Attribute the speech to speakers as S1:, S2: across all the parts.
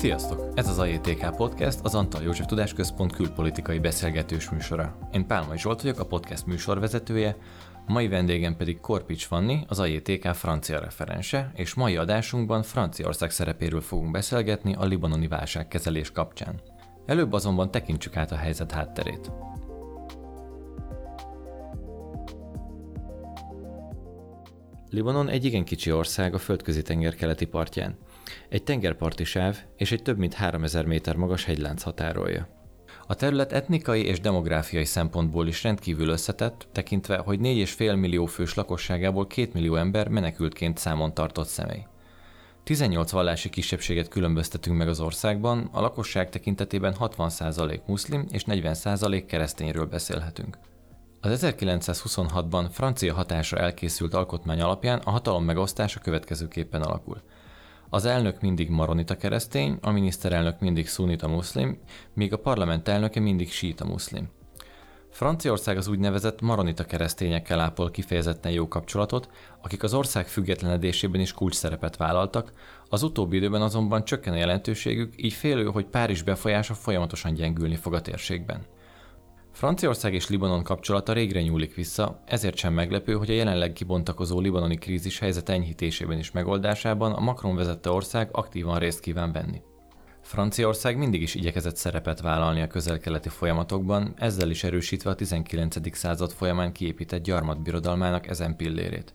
S1: Sziasztok! Ez az AJTK Podcast, az Antal József Tudásközpont külpolitikai beszélgetős műsora. Én Pálmai Zsolt vagyok, a podcast műsorvezetője, mai vendégem pedig Korpics Vanni, az AJTK francia referense, és mai adásunkban Franciaország szerepéről fogunk beszélgetni a libanoni válságkezelés kapcsán. Előbb azonban tekintsük át a helyzet hátterét. Libanon egy igen kicsi ország a földközi tenger keleti partján. Egy tengerparti sáv és egy több mint 3000 méter magas hegylánc határolja. A terület etnikai és demográfiai szempontból is rendkívül összetett, tekintve, hogy 4,5 millió fős lakosságából 2 millió ember menekültként számon tartott személy. 18 vallási kisebbséget különböztetünk meg az országban, a lakosság tekintetében 60% muszlim és 40% keresztényről beszélhetünk. Az 1926-ban francia hatásra elkészült alkotmány alapján a hatalom megosztása következőképpen alakul. Az elnök mindig maronita keresztény, a miniszterelnök mindig szunita muszlim, míg a parlament elnöke mindig síta muszlim. Franciaország az úgynevezett maronita keresztényekkel ápol kifejezetten jó kapcsolatot, akik az ország függetlenedésében is kulcs szerepet vállaltak, az utóbbi időben azonban csökken a jelentőségük, így félő, hogy Párizs befolyása folyamatosan gyengülni fog a térségben. Franciaország és Libanon kapcsolata régre nyúlik vissza, ezért sem meglepő, hogy a jelenleg kibontakozó libanoni krízis helyzet enyhítésében és megoldásában a Macron vezette ország aktívan részt kíván venni. Franciaország mindig is igyekezett szerepet vállalni a közel-keleti folyamatokban, ezzel is erősítve a 19. század folyamán kiépített gyarmatbirodalmának ezen pillérét.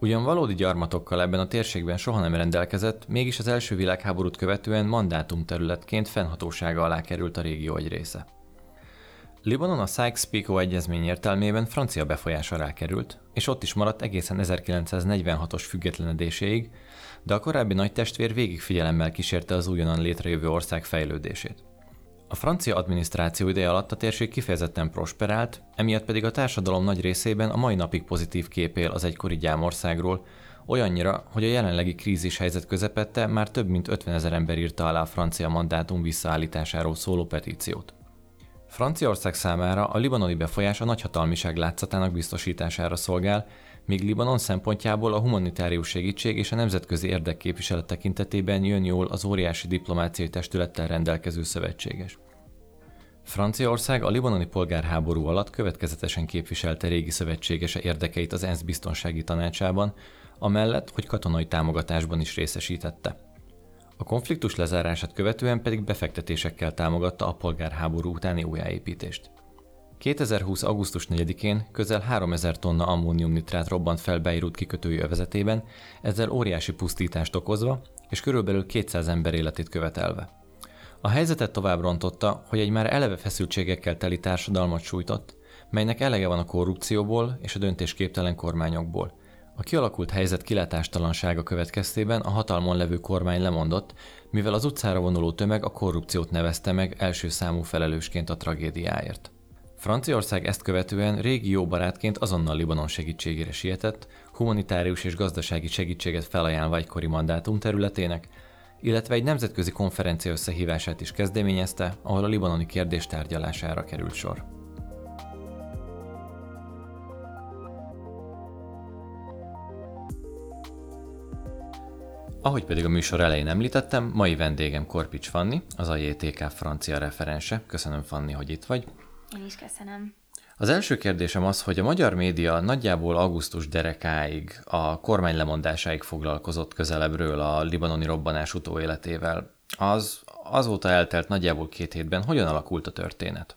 S1: Ugyan valódi gyarmatokkal ebben a térségben soha nem rendelkezett, mégis az első világháborút követően mandátum területként fennhatósága alá került a régió egy része. Libanon a Sykes-Picot egyezmény értelmében francia befolyás alá került, és ott is maradt egészen 1946-os függetlenedéséig, de a korábbi nagy testvér végig figyelemmel kísérte az újonnan létrejövő ország fejlődését. A francia adminisztráció ideje alatt a térség kifejezetten prosperált, emiatt pedig a társadalom nagy részében a mai napig pozitív kép él az egykori gyámországról, olyannyira, hogy a jelenlegi krízis helyzet közepette már több mint 50 ezer ember írta alá a francia mandátum visszaállításáról szóló petíciót. Franciaország számára a libanoni befolyás a nagyhatalmiság látszatának biztosítására szolgál, míg Libanon szempontjából a humanitárius segítség és a nemzetközi érdekképviselet tekintetében jön jól az óriási diplomáciai testülettel rendelkező szövetséges. Franciaország a libanoni polgárháború alatt következetesen képviselte régi szövetségese érdekeit az ENSZ biztonsági tanácsában, amellett, hogy katonai támogatásban is részesítette. A konfliktus lezárását követően pedig befektetésekkel támogatta a polgárháború utáni újjáépítést. 2020. augusztus 4-én közel 3000 tonna ammóniumnitrát robbant fel Beirut kikötői övezetében, ezzel óriási pusztítást okozva, és körülbelül 200 ember életét követelve. A helyzetet tovább rontotta, hogy egy már eleve feszültségekkel teli társadalmat sújtott, melynek elege van a korrupcióból és a döntésképtelen kormányokból, a kialakult helyzet kilátástalansága következtében a hatalmon levő kormány lemondott, mivel az utcára vonuló tömeg a korrupciót nevezte meg első számú felelősként a tragédiáért. Franciaország ezt követően régió barátként azonnal Libanon segítségére sietett, humanitárius és gazdasági segítséget felajánlva egykori mandátum területének, illetve egy nemzetközi konferencia összehívását is kezdeményezte, ahol a libanoni kérdés tárgyalására került sor. Ahogy pedig a műsor elején említettem, mai vendégem Korpics Fanni, az a JTK francia referense. Köszönöm Fanni, hogy itt vagy.
S2: Én is köszönöm.
S1: Az első kérdésem az, hogy a magyar média nagyjából augusztus derekáig, a kormány lemondásáig foglalkozott közelebbről a libanoni robbanás utóéletével. Az azóta eltelt nagyjából két hétben. Hogyan alakult a történet?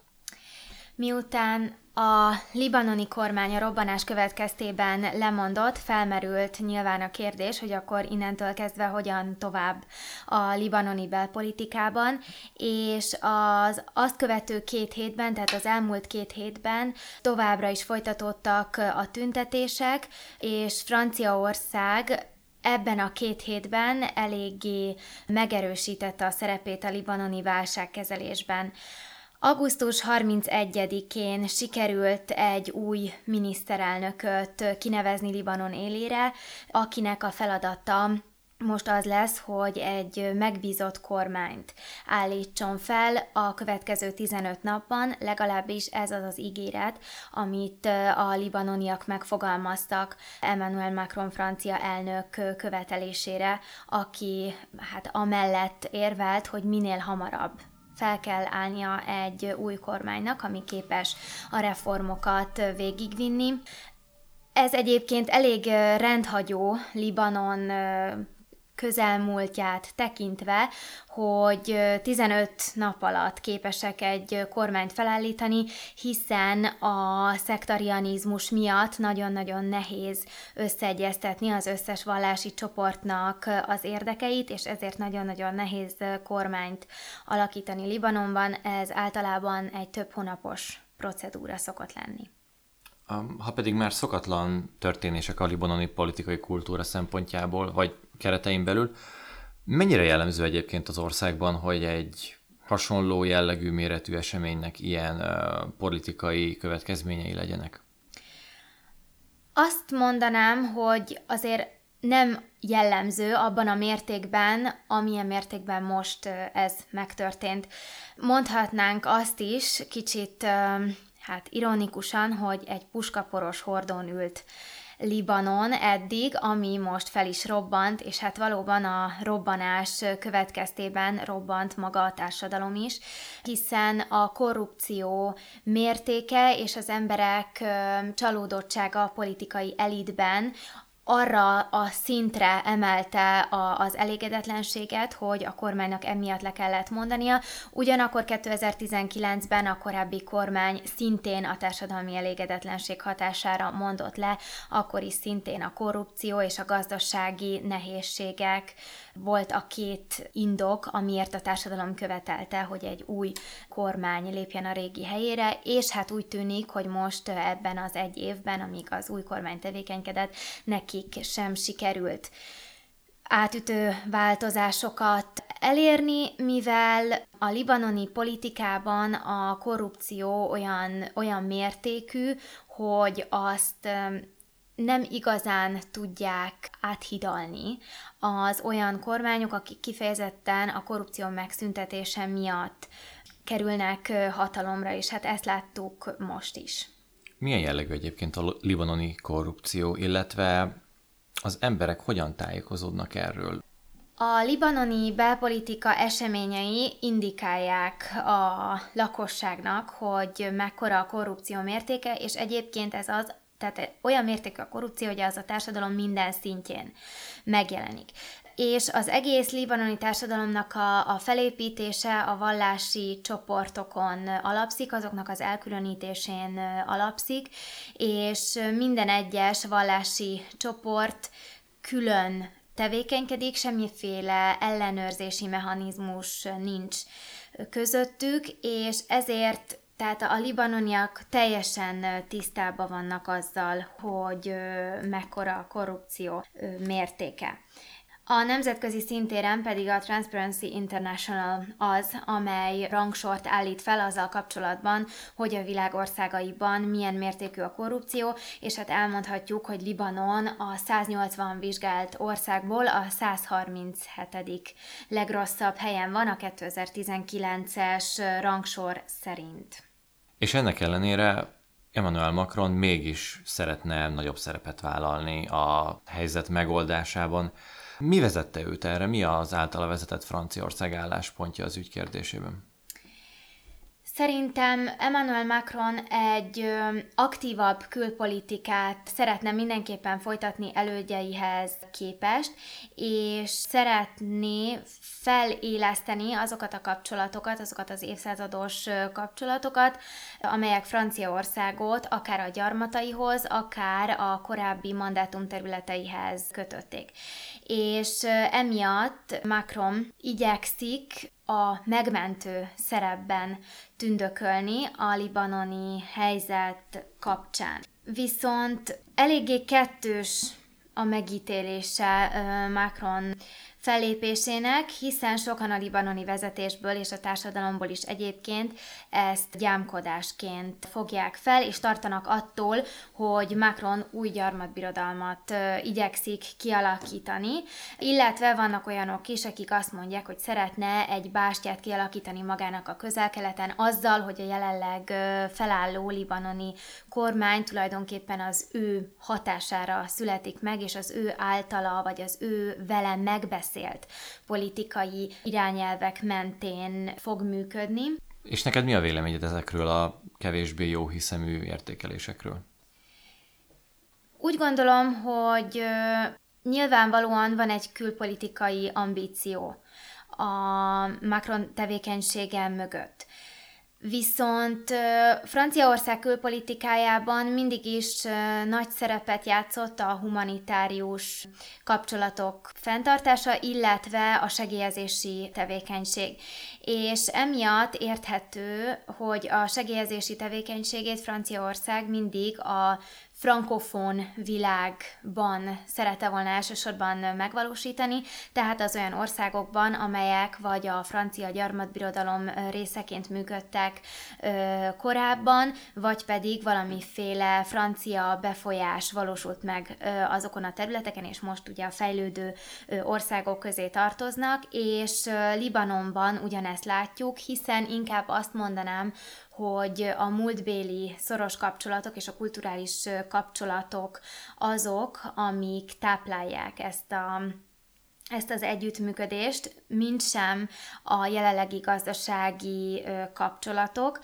S2: Miután a libanoni kormány a robbanás következtében lemondott, felmerült nyilván a kérdés, hogy akkor innentől kezdve hogyan tovább a libanoni belpolitikában, és az azt követő két hétben, tehát az elmúlt két hétben továbbra is folytatódtak a tüntetések, és Franciaország ebben a két hétben eléggé megerősítette a szerepét a libanoni válságkezelésben. Augusztus 31-én sikerült egy új miniszterelnököt kinevezni Libanon élére, akinek a feladata most az lesz, hogy egy megbízott kormányt állítson fel a következő 15 napban, legalábbis ez az az ígéret, amit a libanoniak megfogalmaztak Emmanuel Macron francia elnök követelésére, aki hát amellett érvelt, hogy minél hamarabb fel kell állnia egy új kormánynak, ami képes a reformokat végigvinni. Ez egyébként elég rendhagyó Libanon közelmúltját tekintve, hogy 15 nap alatt képesek egy kormányt felállítani, hiszen a szektarianizmus miatt nagyon-nagyon nehéz összeegyeztetni az összes vallási csoportnak az érdekeit, és ezért nagyon-nagyon nehéz kormányt alakítani Libanonban. Ez általában egy több hónapos procedúra szokott lenni.
S1: Ha pedig már szokatlan történések a libanoni politikai kultúra szempontjából, vagy keretein belül, mennyire jellemző egyébként az országban, hogy egy hasonló jellegű méretű eseménynek ilyen politikai következményei legyenek?
S2: Azt mondanám, hogy azért nem jellemző abban a mértékben, amilyen mértékben most ez megtörtént. Mondhatnánk azt is kicsit hát ironikusan, hogy egy puskaporos hordón ült Libanon eddig, ami most fel is robbant, és hát valóban a robbanás következtében robbant maga a társadalom is, hiszen a korrupció mértéke és az emberek csalódottsága a politikai elitben arra a szintre emelte a, az elégedetlenséget, hogy a kormánynak emiatt le kellett mondania. Ugyanakkor 2019-ben a korábbi kormány szintén a társadalmi elégedetlenség hatására mondott le, akkor is szintén a korrupció és a gazdasági nehézségek volt a két indok, amiért a társadalom követelte, hogy egy új kormány lépjen a régi helyére, és hát úgy tűnik, hogy most ebben az egy évben, amíg az új kormány tevékenykedett, neki nekik sem sikerült átütő változásokat elérni, mivel a libanoni politikában a korrupció olyan, olyan mértékű, hogy azt nem igazán tudják áthidalni az olyan kormányok, akik kifejezetten a korrupció megszüntetése miatt kerülnek hatalomra, és hát ezt láttuk most is.
S1: Milyen jellegű egyébként a libanoni korrupció, illetve az emberek hogyan tájékozódnak erről?
S2: A libanoni belpolitika eseményei indikálják a lakosságnak, hogy mekkora a korrupció mértéke, és egyébként ez az, tehát olyan mértékű a korrupció, hogy az a társadalom minden szintjén megjelenik. És az egész libanoni társadalomnak a, a felépítése a vallási csoportokon alapszik, azoknak az elkülönítésén alapszik, és minden egyes vallási csoport külön tevékenykedik, semmiféle ellenőrzési mechanizmus nincs közöttük, és ezért tehát a libanoniak teljesen tisztában vannak azzal, hogy mekkora a korrupció mértéke. A nemzetközi szintéren pedig a Transparency International az, amely rangsort állít fel azzal kapcsolatban, hogy a világ országaiban milyen mértékű a korrupció, és hát elmondhatjuk, hogy Libanon a 180 vizsgált országból a 137. legrosszabb helyen van a 2019-es rangsor szerint.
S1: És ennek ellenére Emmanuel Macron mégis szeretne nagyobb szerepet vállalni a helyzet megoldásában. Mi vezette őt erre? Mi az általa vezetett Franciaország álláspontja az ügy kérdésében?
S2: Szerintem Emmanuel Macron egy aktívabb külpolitikát szeretne mindenképpen folytatni elődjeihez képest, és szeretné feléleszteni azokat a kapcsolatokat, azokat az évszázados kapcsolatokat, amelyek Franciaországot akár a gyarmataihoz, akár a korábbi mandátum területeihez kötötték. És emiatt Macron igyekszik a megmentő szerepben tündökölni a libanoni helyzet kapcsán. Viszont eléggé kettős a megítélése Macron fellépésének, hiszen sokan a libanoni vezetésből és a társadalomból is egyébként ezt gyámkodásként fogják fel, és tartanak attól, hogy Macron új gyarmatbirodalmat igyekszik kialakítani, illetve vannak olyanok is, akik azt mondják, hogy szeretne egy bástyát kialakítani magának a közel-keleten azzal, hogy a jelenleg felálló libanoni kormány tulajdonképpen az ő hatására születik meg, és az ő általa, vagy az ő vele megbeszélt politikai irányelvek mentén fog működni.
S1: És neked mi a véleményed ezekről a kevésbé jó hiszemű értékelésekről?
S2: Úgy gondolom, hogy nyilvánvalóan van egy külpolitikai ambíció a Macron tevékenysége mögött. Viszont Franciaország külpolitikájában mindig is nagy szerepet játszott a humanitárius kapcsolatok fenntartása, illetve a segélyezési tevékenység. És emiatt érthető, hogy a segélyezési tevékenységét Franciaország mindig a frankofón világban szerette volna elsősorban megvalósítani, tehát az olyan országokban, amelyek vagy a francia gyarmatbirodalom részeként működtek korábban, vagy pedig valamiféle francia befolyás valósult meg azokon a területeken, és most ugye a fejlődő országok közé tartoznak, és Libanonban ugyanezt látjuk, hiszen inkább azt mondanám, hogy a múltbéli szoros kapcsolatok és a kulturális kapcsolatok azok, amik táplálják ezt a ezt az együttműködést, mint sem a jelenlegi gazdasági kapcsolatok.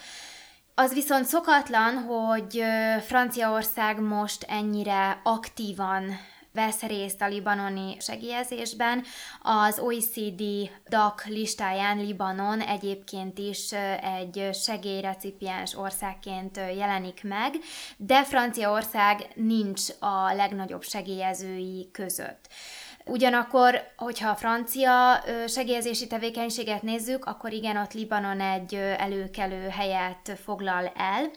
S2: Az viszont szokatlan, hogy Franciaország most ennyire aktívan vesz részt a libanoni segélyezésben. Az OECD DAC listáján Libanon egyébként is egy segélyrecipiens országként jelenik meg, de Franciaország nincs a legnagyobb segélyezői között. Ugyanakkor, hogyha a francia segélyezési tevékenységet nézzük, akkor igen, ott Libanon egy előkelő helyet foglal el,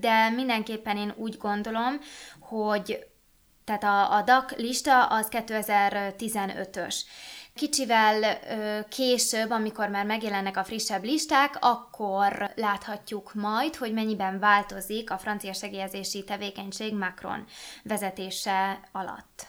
S2: de mindenképpen én úgy gondolom, hogy tehát a, a DAC lista az 2015-ös. Kicsivel ö, később, amikor már megjelennek a frissebb listák, akkor láthatjuk majd, hogy mennyiben változik a francia segélyezési tevékenység Macron vezetése alatt.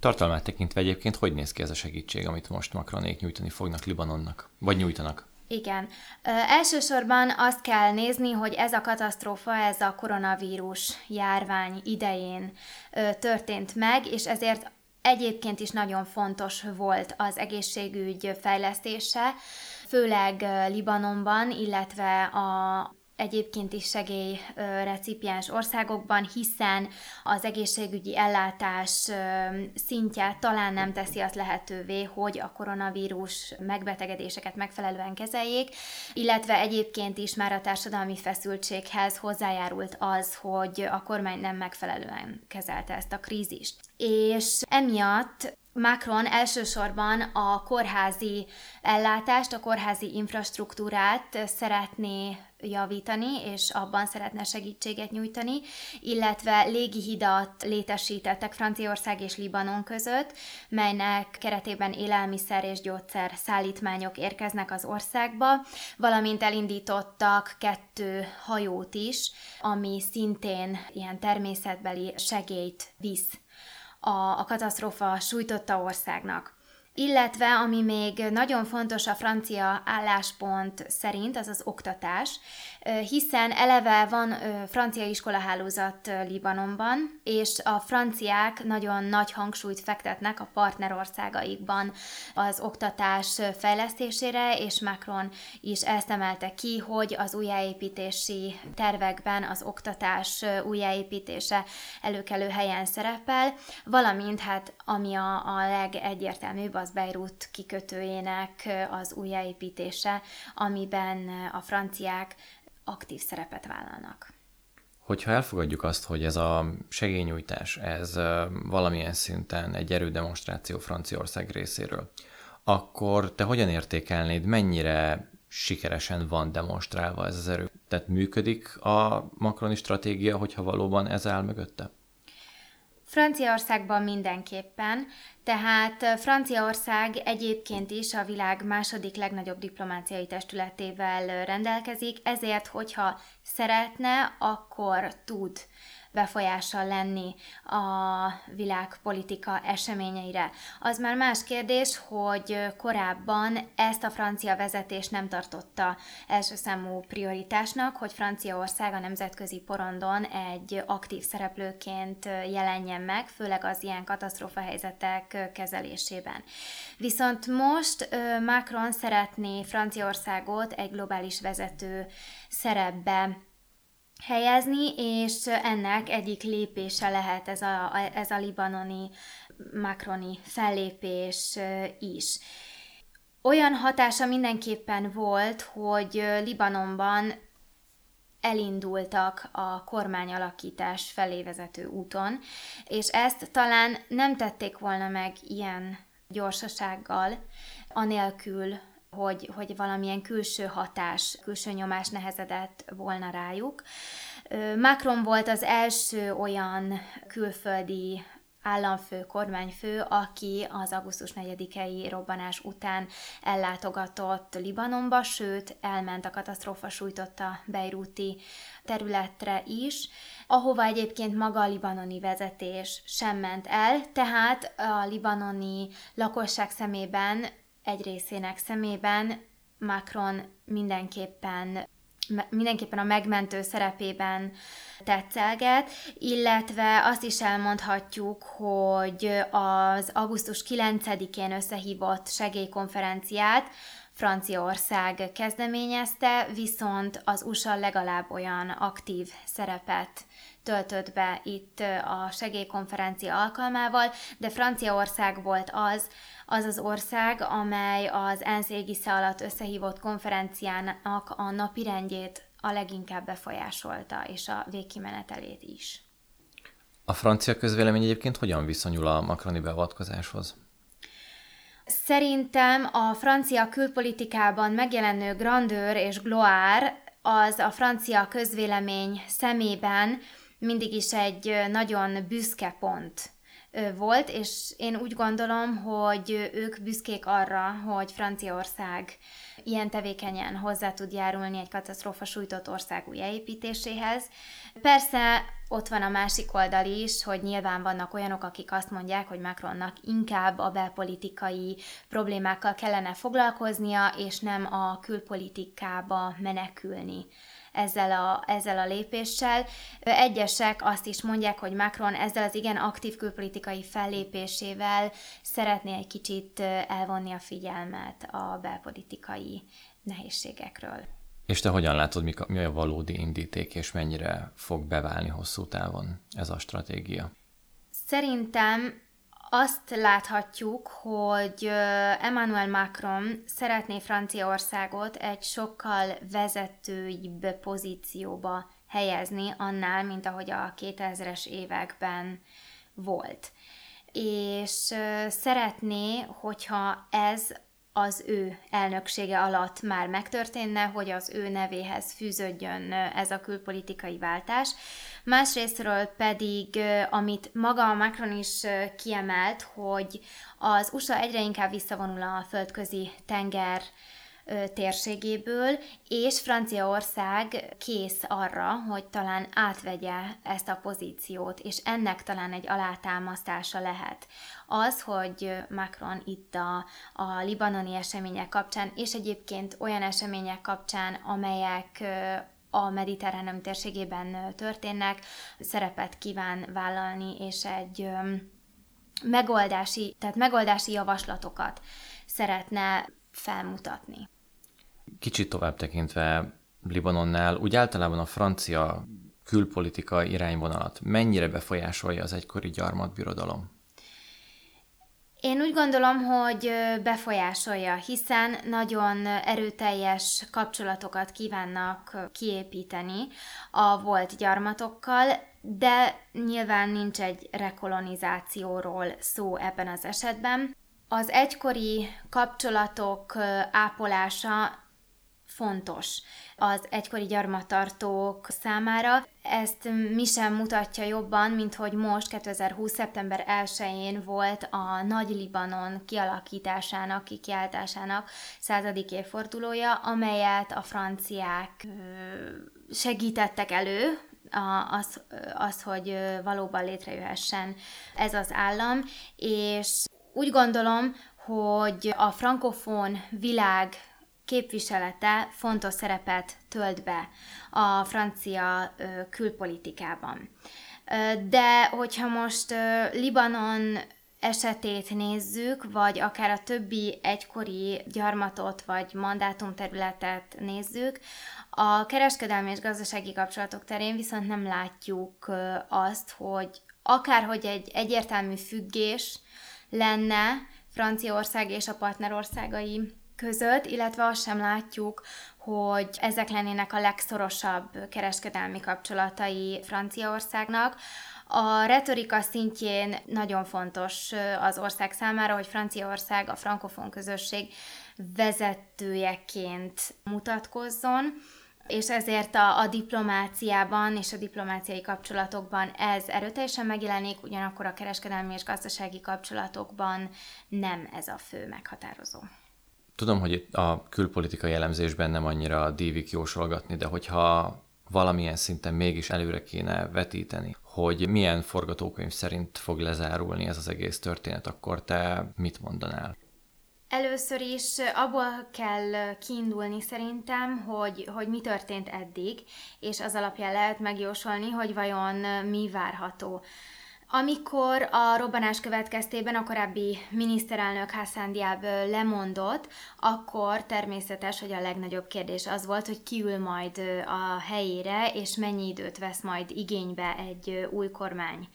S1: Tartalmát tekintve egyébként hogy néz ki ez a segítség, amit most Macronék nyújtani fognak Libanonnak? Vagy nyújtanak?
S2: Igen. Ö, elsősorban azt kell nézni, hogy ez a katasztrófa, ez a koronavírus járvány idején ö, történt meg, és ezért egyébként is nagyon fontos volt az egészségügy fejlesztése, főleg Libanonban, illetve a egyébként is segélyrecipiens országokban, hiszen az egészségügyi ellátás szintje talán nem teszi azt lehetővé, hogy a koronavírus megbetegedéseket megfelelően kezeljék, illetve egyébként is már a társadalmi feszültséghez hozzájárult az, hogy a kormány nem megfelelően kezelte ezt a krízist. És emiatt Macron elsősorban a kórházi ellátást, a kórházi infrastruktúrát szeretné javítani, és abban szeretne segítséget nyújtani, illetve légihidat létesítettek Franciaország és Libanon között, melynek keretében élelmiszer és gyógyszer szállítmányok érkeznek az országba, valamint elindítottak kettő hajót is, ami szintén ilyen természetbeli segélyt visz a, a katasztrófa sújtotta országnak. Illetve, ami még nagyon fontos a francia álláspont szerint, az az oktatás, hiszen eleve van francia iskolahálózat Libanonban, és a franciák nagyon nagy hangsúlyt fektetnek a partnerországaikban az oktatás fejlesztésére, és Macron is ezt emelte ki, hogy az újjáépítési tervekben az oktatás újjáépítése előkelő helyen szerepel, valamint hát ami a, a legegyértelműbb, az Beirut kikötőjének az újjáépítése, amiben a franciák aktív szerepet vállalnak.
S1: Hogyha elfogadjuk azt, hogy ez a segélynyújtás, ez valamilyen szinten egy erődemonstráció Franciaország részéről, akkor te hogyan értékelnéd, mennyire sikeresen van demonstrálva ez az erő? Tehát működik a makroni stratégia, hogyha valóban ez áll mögötte?
S2: Franciaországban mindenképpen, tehát Franciaország egyébként is a világ második legnagyobb diplomáciai testületével rendelkezik, ezért, hogyha szeretne, akkor tud befolyással lenni a világpolitika eseményeire. Az már más kérdés, hogy korábban ezt a francia vezetés nem tartotta első számú prioritásnak, hogy Franciaország a nemzetközi porondon egy aktív szereplőként jelenjen meg, főleg az ilyen katasztrófa helyzetek kezelésében. Viszont most Macron szeretné Franciaországot egy globális vezető szerepbe helyezni, és ennek egyik lépése lehet ez a, ez a libanoni, makroni fellépés is. Olyan hatása mindenképpen volt, hogy Libanonban elindultak a kormányalakítás felé vezető úton, és ezt talán nem tették volna meg ilyen gyorsasággal, anélkül, hogy, hogy valamilyen külső hatás, külső nyomás nehezedett volna rájuk. Macron volt az első olyan külföldi államfő, kormányfő, aki az augusztus 4-i robbanás után ellátogatott Libanonba, sőt, elment a katasztrófa sújtotta Beiruti területre is, ahova egyébként maga a libanoni vezetés sem ment el, tehát a libanoni lakosság szemében egy részének szemében Macron mindenképpen mindenképpen a megmentő szerepében tetszelget, illetve azt is elmondhatjuk, hogy az augusztus 9-én összehívott segélykonferenciát Franciaország kezdeményezte, viszont az USA legalább olyan aktív szerepet töltött be itt a segélykonferencia alkalmával, de Franciaország volt az, az az ország, amely az ENSZ égisze alatt összehívott konferenciának a napirendjét a leginkább befolyásolta, és a végkimenetelét is.
S1: A francia közvélemény egyébként hogyan viszonyul a makroni beavatkozáshoz?
S2: Szerintem a francia külpolitikában megjelenő grandőr és gloire az a francia közvélemény szemében mindig is egy nagyon büszke pont volt, és én úgy gondolom, hogy ők büszkék arra, hogy Franciaország ilyen tevékenyen hozzá tud járulni egy katasztrófa sújtott ország újjáépítéséhez. Persze ott van a másik oldal is, hogy nyilván vannak olyanok, akik azt mondják, hogy Macronnak inkább a belpolitikai problémákkal kellene foglalkoznia, és nem a külpolitikába menekülni ezzel a, ezzel a lépéssel. Egyesek azt is mondják, hogy Macron ezzel az igen aktív külpolitikai fellépésével szeretné egy kicsit elvonni a figyelmet a belpolitikai nehézségekről.
S1: És te hogyan látod, mi a valódi indíték, és mennyire fog beválni hosszú távon ez a stratégia?
S2: Szerintem azt láthatjuk, hogy Emmanuel Macron szeretné Franciaországot egy sokkal vezetőibb pozícióba helyezni annál, mint ahogy a 2000-es években volt. És szeretné, hogyha ez az ő elnöksége alatt már megtörténne, hogy az ő nevéhez fűződjön ez a külpolitikai váltás. Másrésztről pedig, amit maga a Macron is kiemelt, hogy az USA egyre inkább visszavonul a földközi tenger térségéből, és Franciaország kész arra, hogy talán átvegye ezt a pozíciót, és ennek talán egy alátámasztása lehet. Az, hogy Macron itt a, a libanoni események kapcsán, és egyébként olyan események kapcsán, amelyek a mediterránum térségében történnek, szerepet kíván vállalni, és egy megoldási, tehát megoldási javaslatokat szeretne felmutatni.
S1: Kicsit tovább tekintve Libanonnál, úgy általában a francia külpolitika irányvonalat mennyire befolyásolja az egykori gyarmatbirodalom?
S2: Én úgy gondolom, hogy befolyásolja, hiszen nagyon erőteljes kapcsolatokat kívánnak kiépíteni a volt gyarmatokkal, de nyilván nincs egy rekolonizációról szó ebben az esetben. Az egykori kapcsolatok ápolása fontos az egykori gyarmatartók számára. Ezt mi sem mutatja jobban, mint hogy most 2020. szeptember 1-én volt a Nagy Libanon kialakításának, kikiáltásának századik évfordulója, amelyet a franciák segítettek elő, az, az, hogy valóban létrejöhessen ez az állam, és úgy gondolom, hogy a frankofón világ képviselete fontos szerepet tölt be a francia külpolitikában. De hogyha most Libanon esetét nézzük, vagy akár a többi egykori gyarmatot vagy mandátumterületet nézzük, a kereskedelmi és gazdasági kapcsolatok terén viszont nem látjuk azt, hogy akárhogy egy egyértelmű függés lenne Franciaország és a partnerországai között, illetve azt sem látjuk, hogy ezek lennének a legszorosabb kereskedelmi kapcsolatai Franciaországnak. A retorika szintjén nagyon fontos az ország számára, hogy Franciaország a frankofon közösség vezetőjeként mutatkozzon, és ezért a, a diplomáciában és a diplomáciai kapcsolatokban ez erőteljesen megjelenik, ugyanakkor a kereskedelmi és gazdasági kapcsolatokban nem ez a fő meghatározó.
S1: Tudom, hogy itt a külpolitikai elemzésben nem annyira dívik jósolgatni, de hogyha valamilyen szinten mégis előre kéne vetíteni, hogy milyen forgatókönyv szerint fog lezárulni ez az egész történet, akkor te mit mondanál?
S2: Először is abból kell kiindulni szerintem, hogy, hogy mi történt eddig, és az alapján lehet megjósolni, hogy vajon mi várható. Amikor a robbanás következtében a korábbi miniszterelnök Hassan Diab lemondott, akkor természetes, hogy a legnagyobb kérdés az volt, hogy ki ül majd a helyére, és mennyi időt vesz majd igénybe egy új kormány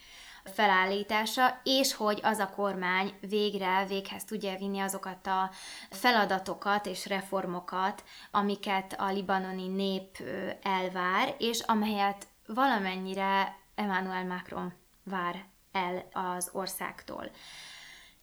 S2: felállítása, és hogy az a kormány végre véghez tudja vinni azokat a feladatokat és reformokat, amiket a libanoni nép elvár, és amelyet valamennyire Emmanuel Macron vár el az országtól.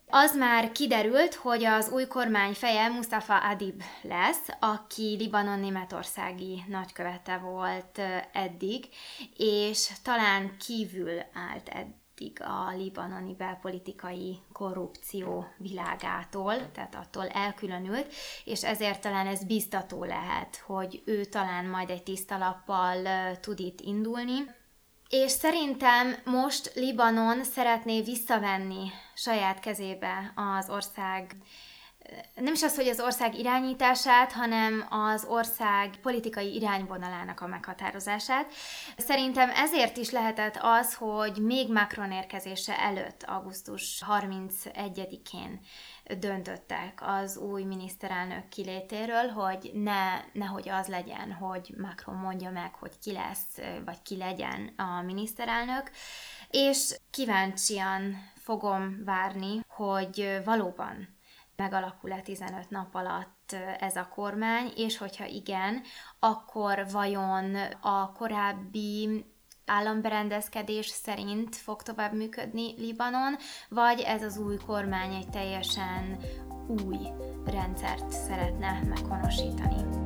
S2: Az már kiderült, hogy az új kormány feje Mustafa Adib lesz, aki Libanon németországi nagykövete volt eddig, és talán kívül állt eddig a libanoni belpolitikai korrupció világától, tehát attól elkülönült, és ezért talán ez biztató lehet, hogy ő talán majd egy tiszta lappal tud itt indulni. És szerintem most Libanon szeretné visszavenni saját kezébe az ország nem is az, hogy az ország irányítását, hanem az ország politikai irányvonalának a meghatározását. Szerintem ezért is lehetett az, hogy még Macron érkezése előtt, augusztus 31-én döntöttek az új miniszterelnök kilétéről, hogy ne, nehogy az legyen, hogy Macron mondja meg, hogy ki lesz, vagy ki legyen a miniszterelnök, és kíváncsian fogom várni, hogy valóban megalakul-e 15 nap alatt ez a kormány, és hogyha igen, akkor vajon a korábbi államberendezkedés szerint fog tovább működni Libanon, vagy ez az új kormány egy teljesen új rendszert szeretne meghonosítani.